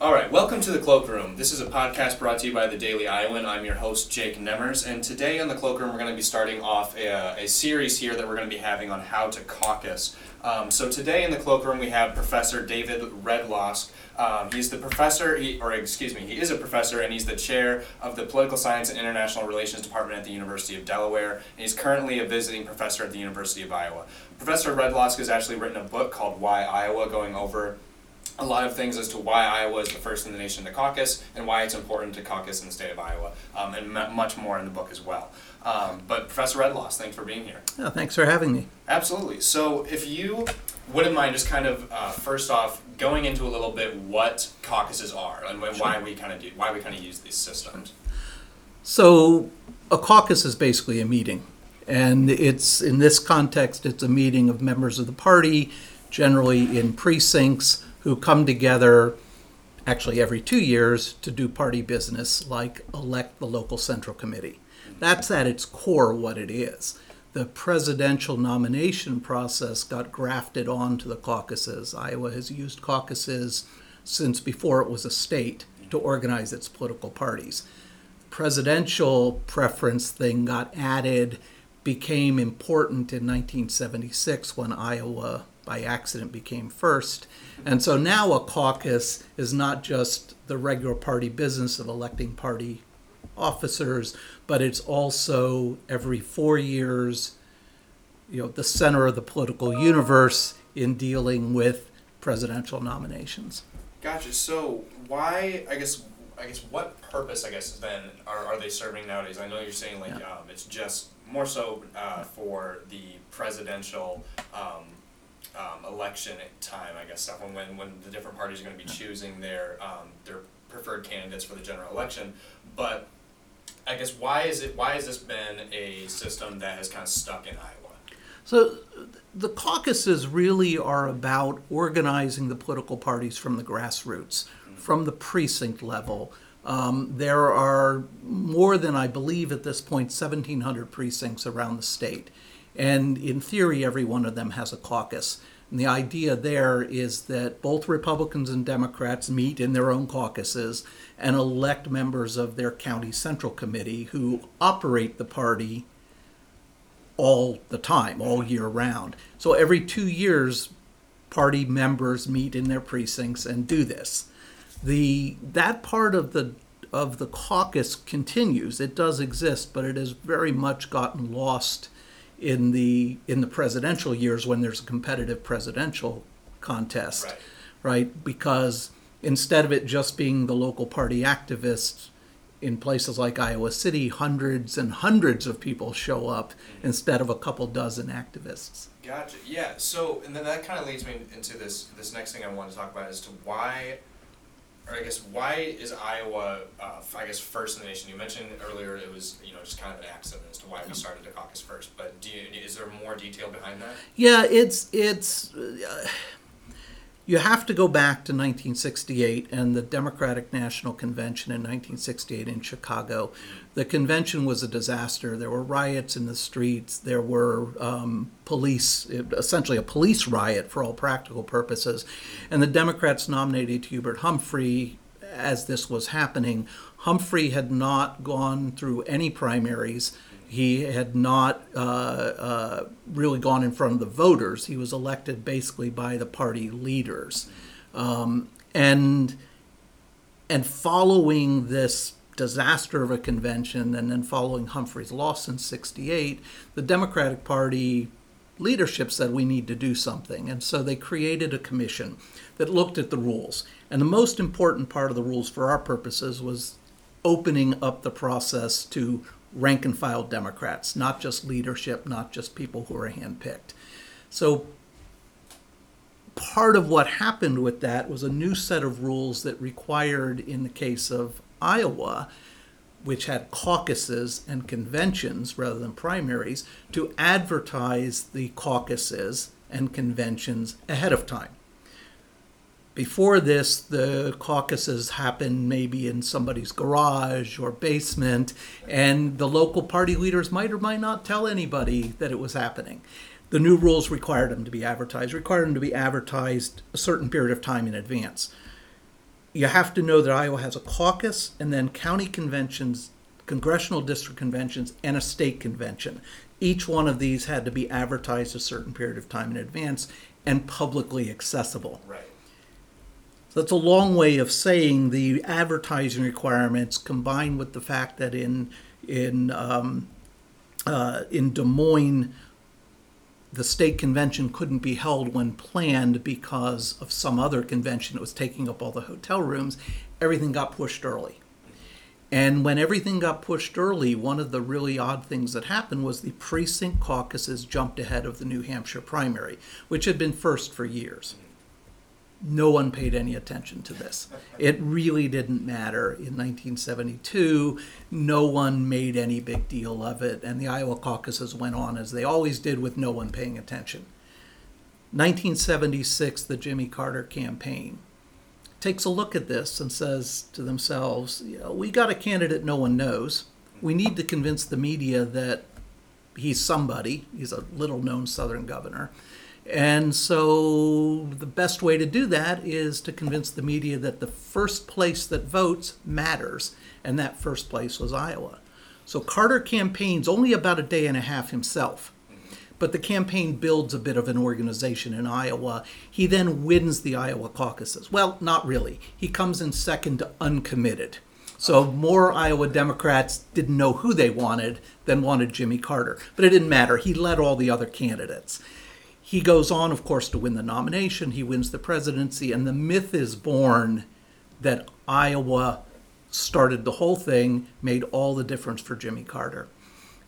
All right, welcome to the Cloakroom. This is a podcast brought to you by the Daily Iowan. I'm your host, Jake Nemmers, and today on the Cloakroom, we're going to be starting off a, a series here that we're going to be having on how to caucus. Um, so today in the Cloakroom, we have Professor David Redlawsk. Um, he's the professor, he, or excuse me, he is a professor, and he's the chair of the Political Science and International Relations Department at the University of Delaware, and he's currently a visiting professor at the University of Iowa. Professor Redlawsk has actually written a book called Why Iowa, going over a lot of things as to why Iowa is the first in the nation to caucus and why it's important to caucus in the state of Iowa, um, and m- much more in the book as well. Um, but Professor Redlawsk, thanks for being here. Oh, thanks for having me. Absolutely. So, if you wouldn't mind just kind of uh, first off going into a little bit what caucuses are and why we kind of do why we kind of use these systems. So, a caucus is basically a meeting, and it's in this context, it's a meeting of members of the party, generally in precincts who come together actually every two years to do party business, like elect the local central committee. That's at its core what it is. The presidential nomination process got grafted onto the caucuses. Iowa has used caucuses since before it was a state to organize its political parties. Presidential preference thing got added, became important in 1976 when Iowa by accident became first. And so now a caucus is not just the regular party business of electing party officers, but it's also every four years, you know, the center of the political universe in dealing with presidential nominations. Gotcha. So why? I guess. I guess what purpose? I guess then are, are they serving nowadays? I know you're saying like Yeah. um, it's just more so uh, for the presidential um, um, election time. I guess stuff when when, when the different parties are going to be choosing their um, their preferred candidates for the general election. But I guess why is it? Why has this been a system that has kind of stuck in Iowa? So the caucuses really are about organizing the political parties from the grassroots, from the precinct level. Um, there are more than I believe at this point 1,700 precincts around the state. And in theory, every one of them has a caucus. And the idea there is that both Republicans and Democrats meet in their own caucuses and elect members of their county central committee who operate the party all the time, all year round. So every two years, party members meet in their precincts and do this. The that part of the of the caucus continues. It does exist, but it has very much gotten lost in the in the presidential years when there's a competitive presidential contest, Right. right? Because instead of it just being the local party activists in places like Iowa City, hundreds and hundreds of people show up mm-hmm. instead of a couple dozen activists. Gotcha. Yeah. So, and then that kind of leads me into this this next thing I want to talk about as to why, or I guess why is Iowa, uh, I guess first in the nation? You mentioned earlier it was you know just kind of an accident as to why we started the caucus first. But do you, is there more detail behind that? Yeah, it's it's uh, you have to go back to 1968 and the Democratic National Convention in 1968 in Chicago. The convention was a disaster. There were riots in the streets. There were um, police, essentially a police riot for all practical purposes. And the Democrats nominated Hubert Humphrey as this was happening. Humphrey had not gone through any primaries. He had not uh, uh, really gone in front of the voters. He was elected basically by the party leaders, um, and and following this disaster of a convention, and then following Humphrey's loss in '68, the Democratic Party leadership said we need to do something, and so they created a commission that looked at the rules. And the most important part of the rules for our purposes was opening up the process to rank and file Democrats, not just leadership, not just people who are handpicked. So part of what happened with that was a new set of rules that required, in the case of Iowa, which had caucuses and conventions rather than primaries, to advertise the caucuses and conventions ahead of time. Before this, the caucuses happened maybe in somebody's garage or basement, and the local party leaders might or might not tell anybody that it was happening. The new rules required them to be advertised, required them to be advertised a certain period of time in advance. you have to know that Iowa has a caucus and then county conventions, congressional district conventions, and a state convention. Each one of these had to be advertised a certain period of time in advance and publicly accessible. Right. That's a long way of saying the advertising requirements combined with the fact that in in um, uh, in Des Moines, the state convention couldn't be held when planned because of some other convention that was taking up all the hotel rooms. Everything got pushed early. And when everything got pushed early, one of the really odd things that happened was the precinct caucuses jumped ahead of the New Hampshire primary, which had been first for years no one paid any attention to this. It really didn't matter. In 1972, no one made any big deal of it, and the Iowa caucuses went on as they always did with no one paying attention. 1976, the Jimmy Carter campaign takes a look at this and says to themselves, we got a candidate no one knows. We need to convince the media that he's somebody. He's a little known Southern governor. And so the best way to do that is to convince the media that the first place that votes matters, and that first place was Iowa. So Carter campaigns only about a day and a half himself, but the campaign builds a bit of an organization in Iowa. He then wins the Iowa caucuses. Well, not really. He comes in second to uncommitted. So more Iowa Democrats didn't know who they wanted than wanted Jimmy Carter. But it didn't matter. He led all the other candidates. He goes on, of course, to win the nomination. He wins the presidency, and the myth is born that Iowa started the whole thing, made all the difference for Jimmy Carter.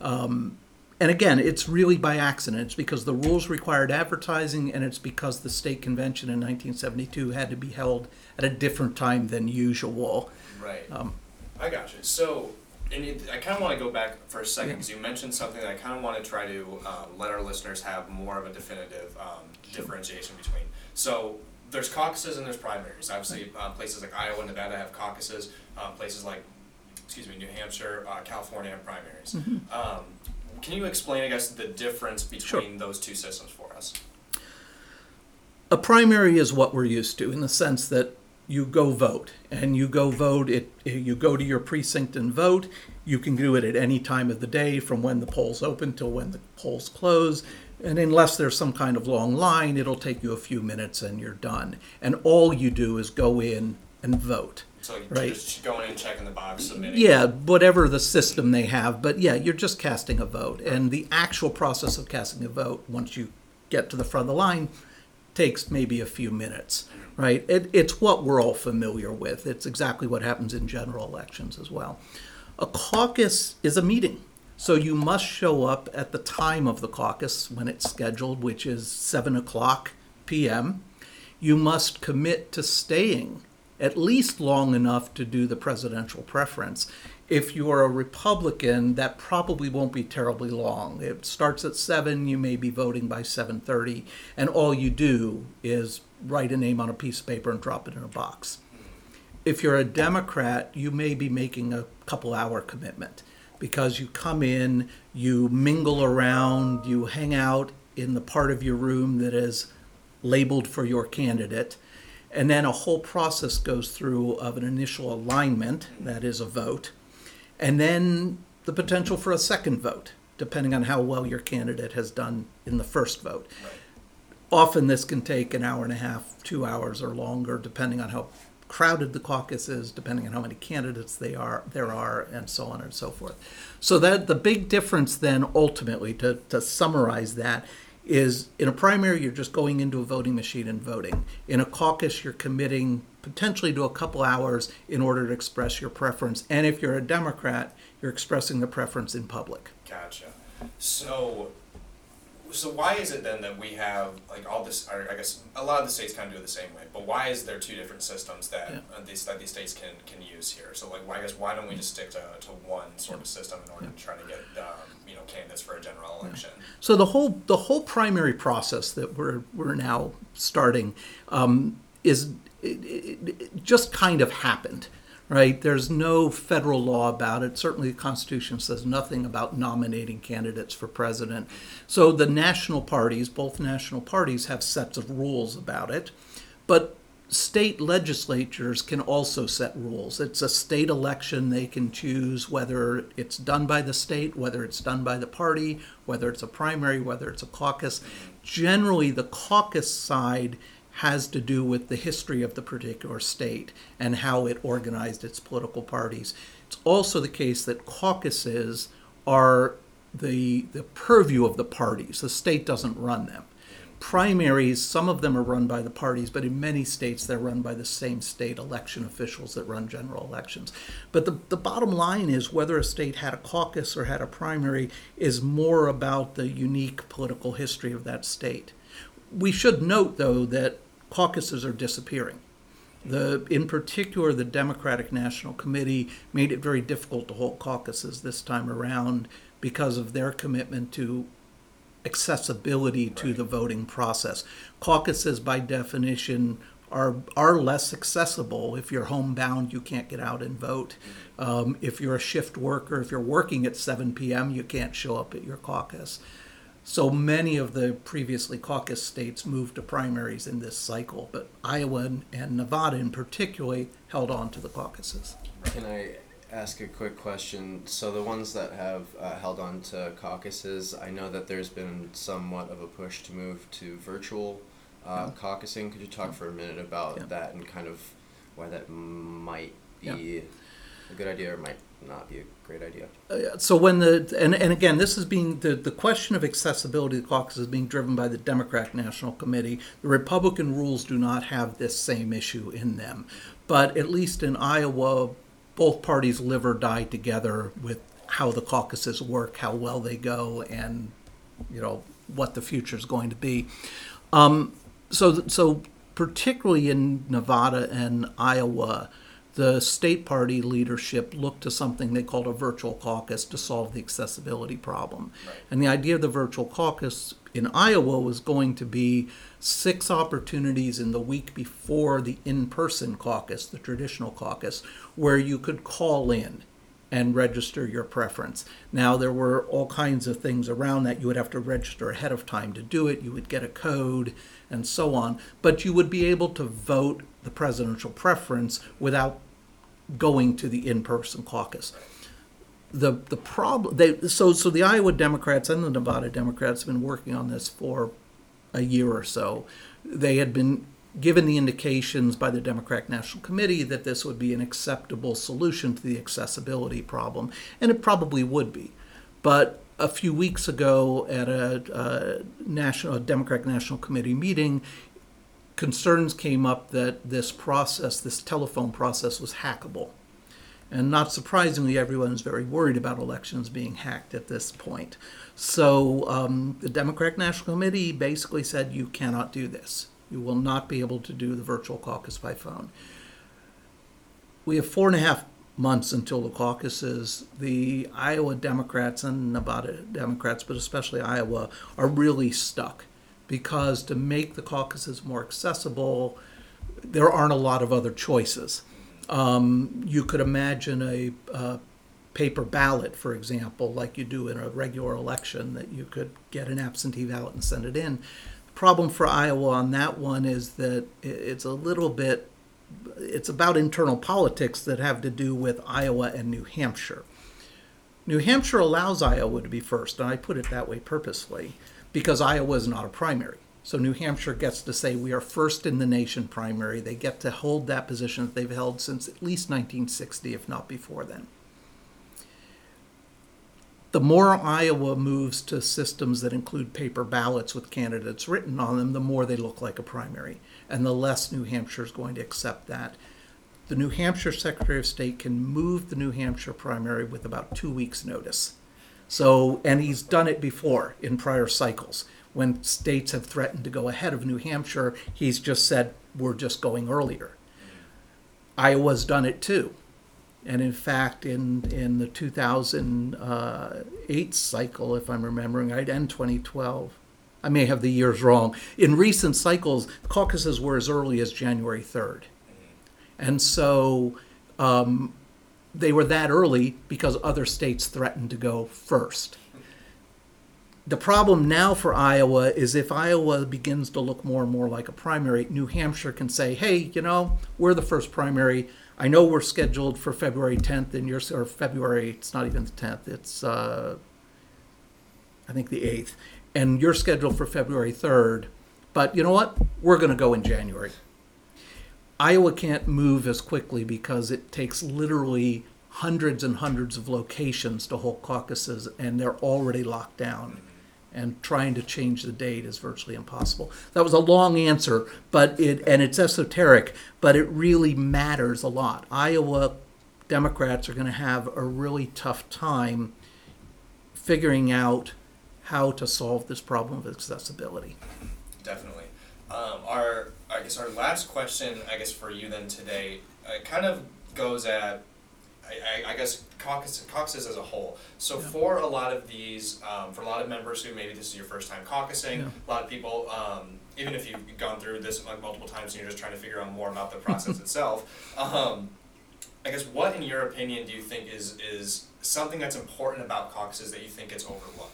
Um, and again, it's really by accident. It's because the rules required advertising, and it's because the state convention in 1972 had to be held at a different time than usual. Right. Um, I got you. So and it, I kind of want to go back for a second because you mentioned something that I kind of want to try to um, let our listeners have more of a definitive um, differentiation between. So there's caucuses and there's primaries. Obviously, um, places like Iowa and Nevada have caucuses. Um, places like, excuse me, New Hampshire, uh, California have primaries. Mm-hmm. Um, can you explain, I guess, the difference between sure. those two systems for us? A primary is what we're used to in the sense that you go vote. And you go vote it you go to your precinct and vote. You can do it at any time of the day from when the polls open till when the polls close. And unless there's some kind of long line it'll take you a few minutes and you're done. And all you do is go in and vote so right? just going in checking the box submitting? Yeah whatever the system they have. But yeah you're just casting a vote. And the actual process of casting a vote once you get to the front of the line takes maybe a few minutes right? It, it's what we're all familiar with. It's exactly what happens in general elections as well. A caucus is a meeting. So you must show up at the time of the caucus when it's scheduled, which is 7 o'clock p.m. You must commit to staying at least long enough to do the presidential preference if you are a Republican, that probably won't be terribly long. It starts at seven. You may be voting by seven thirty, and all you do is write a name on a piece of paper and drop it in a box. If you're a Democrat, you may be making a couple hour commitment because you come in, you mingle around, you hang out in the part of your room that is labeled for your candidate. And then a whole process goes through of an initial alignment, that is a vote, and then the potential for a second vote, depending on how well your candidate has done in the first vote. Right. Often this can take an hour and a half, two hours or longer, depending on how crowded the caucus is, depending on how many candidates they are there are, and so on and so forth. So that the big difference then ultimately to, to summarize that is in a primary you're just going into a voting machine and voting. In a caucus you're committing potentially to a couple hours in order to express your preference. And if you're a Democrat, you're expressing the preference in public. Gotcha. So, so why is it then that we have like all this? I guess a lot of the states kind of do it the same way. But why is there two different systems that yeah. these that these states can can use here? So like, why I guess why don't we just stick to, to one sort of system in order yeah. to try to get um, you know candidates for a general election? Yeah. So the whole the whole primary process that we're we're now starting um, is it, it, it just kind of happened right? There's no federal law about it. Certainly, the Constitution says nothing about nominating candidates for president. So, the national parties, both national parties, have sets of rules about it. But state legislatures can also set rules. It's a state election. They can choose whether it's done by the state, whether it's done by the party, whether it's a primary, whether it's a caucus. Generally, the caucus side has to do with the history of the particular state and how it organized its political parties. It's also the case that caucuses are the, the purview of the parties. The state doesn't run them primaries, some of them are run by the parties, but in many states they're run by the same state election officials that run general elections. But the, the bottom line is whether a state had a caucus or had a primary is more about the unique political history of that state. We should note, though, that caucuses are disappearing. The, in particular, the Democratic National Committee made it very difficult to hold caucuses this time around because of their commitment to accessibility to the voting process. Caucuses, by definition, are are less accessible. If you're homebound, you can't get out and vote. Um, if you're a shift worker, if you're working at 7 p.m., you can't show up at your caucus. So many of the previously caucus states moved to primaries in this cycle, but Iowa and Nevada, in particular, held on to the caucuses. Can I ask a quick question? So the ones that have uh, held on to caucuses, I know that there's been somewhat of a push to move to virtual uh, Yeah. caucusing. Could you talk for a minute about Yeah. that and kind of why that might be Yeah. a good idea or might not be a great idea? Uh, so when the and, and again this is being the, the question of accessibility the caucus is being driven by the democratic national committee. The republican rules do not have this same issue in them. But at least in iowa both parties live or die together with how the caucuses work how well they go and you know what the future is going to be. Um, so so particularly in nevada and iowa the state party leadership looked to something they called a virtual caucus to solve the accessibility problem. Right. And the idea of the virtual caucus in Iowa was going to be six opportunities in the week before the in person caucus, the traditional caucus, where you could call in and register your preference. Now, there were all kinds of things around that. You would have to register ahead of time to do it, you would get a code, and so on. But you would be able to vote the presidential preference without going to the in-person caucus. The the problem they so so the Iowa Democrats and the Nevada Democrats have been working on this for a year or so. They had been given the indications by the Democratic National Committee that this would be an acceptable solution to the accessibility problem, and it probably would be. But a few weeks ago, at a, a national a Democratic National Committee meeting, concerns came up that this process, this telephone process, was hackable. And not surprisingly, everyone is very worried about elections being hacked at this point. So um, the Democratic National Committee basically said you cannot do this. You will not be able to do the virtual caucus by phone. We have four and a half months until the caucuses. The Iowa Democrats and Nevada Democrats, but especially Iowa, are really stuck because to make the caucuses more accessible, there aren't a lot of other choices. Um, you could imagine a, uh paper ballot, for example, like you do in a regular election, that you could get an absentee ballot and send it in. Problem for Iowa on that one is that it's a little bit, it's about internal politics that have to do with Iowa and New Hampshire. New Hampshire allows Iowa to be first, and I put it that way purposely because Iowa is not a primary. So New Hampshire gets to say we are first in the nation primary. They get to hold that position that they've held since at least 1960, if not before then. The more Iowa moves to systems that include paper ballots with candidates written on them, the more they look like a primary, and the less New Hampshire is going to accept that. The New Hampshire Secretary of State can move the New Hampshire primary with about two weeks' notice. So, and he's done it before in prior cycles. When states have threatened to go ahead of New Hampshire, he's just said, we're just going earlier. Iowa's done it too. And in fact, in, in the 2008 cycle, if I'm remembering right, and 2012, I may have the years wrong. In recent cycles, caucuses were as early as January 3rd. And so um, they were that early because other states threatened to go first. the problem now for Iowa is if Iowa begins to look more and more like a primary, New Hampshire can say, hey, you know, we're the first primary. I know we're scheduled for February 10th, and you're, or February, it's not even the 10th, it's, uh, I think the 8th, and you're scheduled for February 3rd. But you know what? We're going to go in January. Iowa can't move as quickly because it takes literally hundreds and hundreds of locations to hold caucuses, and they're already locked down. And trying to change the date is virtually impossible. That was a long answer, but it and it's esoteric, but it really matters a lot. Iowa Democrats are going to have a really tough time figuring out how to solve this problem of accessibility. Definitely. Um, our, I guess our last question, I guess for you then today, uh, kind of goes at, I, I, I guess caucus, caucuses as a whole. So Yeah. for a lot of these, um, for a lot of members who maybe this is your first time caucusing, Yeah. a lot of people, um, even if you've gone through this like multiple times and you're just trying to figure out more about the process itself, um, I guess what in your opinion do you think is is something that's important about caucuses that you think gets overlooked?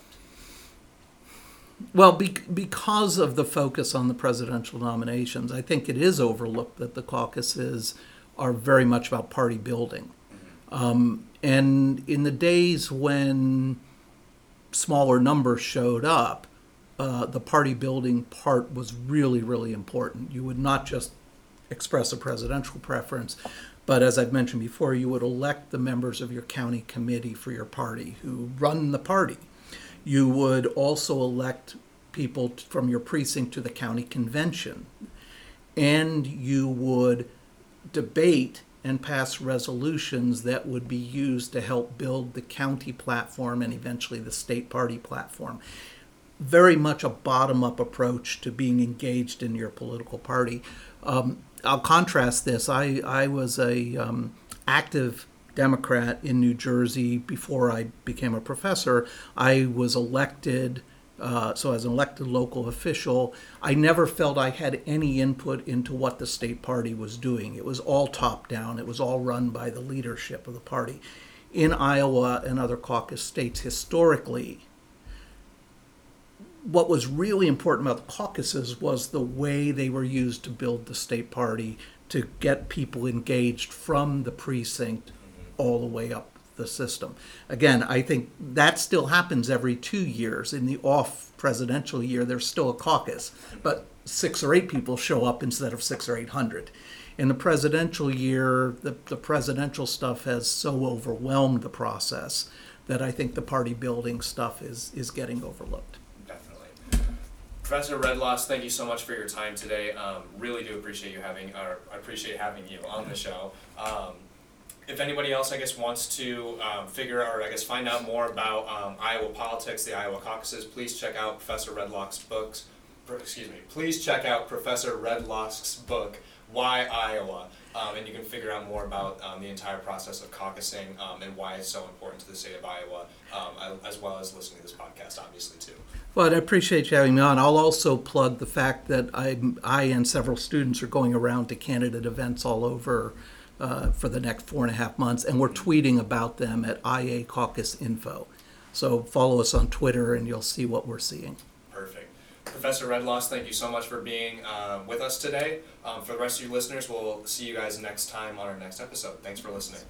Well, be, because of the focus on the presidential nominations, I think it is overlooked that the caucuses are very much about party building. Um, and in the days when smaller numbers showed up, uh, the party building part was really, really important. You would not just express a presidential preference, but as I've mentioned before, you would elect the members of your county committee for your party who run the party. You would also elect people from your precinct to the county convention. And you would debate and pass resolutions that would be used to help build the county platform and eventually the state party platform. Very much a bottom up approach to being engaged in your political party. Um, I'll contrast this. I, I was a um, active Democrat in New Jersey before I became a professor. I was elected, uh, so as an elected local official, I never felt I had any input into what the state party was doing. It was all top down, it was all run by the leadership of the party. In Iowa and other caucus states, historically, what was really important about the caucuses was the way they were used to build the state party to get people engaged from the precinct all the way up the system. Again, I think that still happens every two years. In the off presidential year, there's still a caucus, but six or eight people show up instead of six or eight hundred. In the presidential year, the, the presidential stuff has so overwhelmed the process that I think the party building stuff is, is getting overlooked. Definitely. Professor Redlawsk, thank you so much for your time today. Um, really do appreciate you having, or appreciate having you on the show. Um, if anybody else, I guess, wants to um, figure out, or I guess find out more about um, Iowa politics, the Iowa caucuses, please check out Professor Redlawsk's books. Excuse me. Please check out Professor Redlawsk's book, Why Iowa, um, and you can figure out more about um, the entire process of caucusing um, and why it's so important to the state of Iowa, um, as well as listening to this podcast, obviously too. Well, I appreciate you having me on. I'll also plug the fact that I, I and several students are going around to candidate events all over uh, for the next four and a half months, and we're tweeting about them at IA Caucus Info. So follow us on Twitter, and you'll see what we're seeing. Perfect. Professor Redlawsk, thank you so much for being uh, with us today. Um, for the rest of you listeners, we'll see you guys next time on our next episode. Thanks for listening.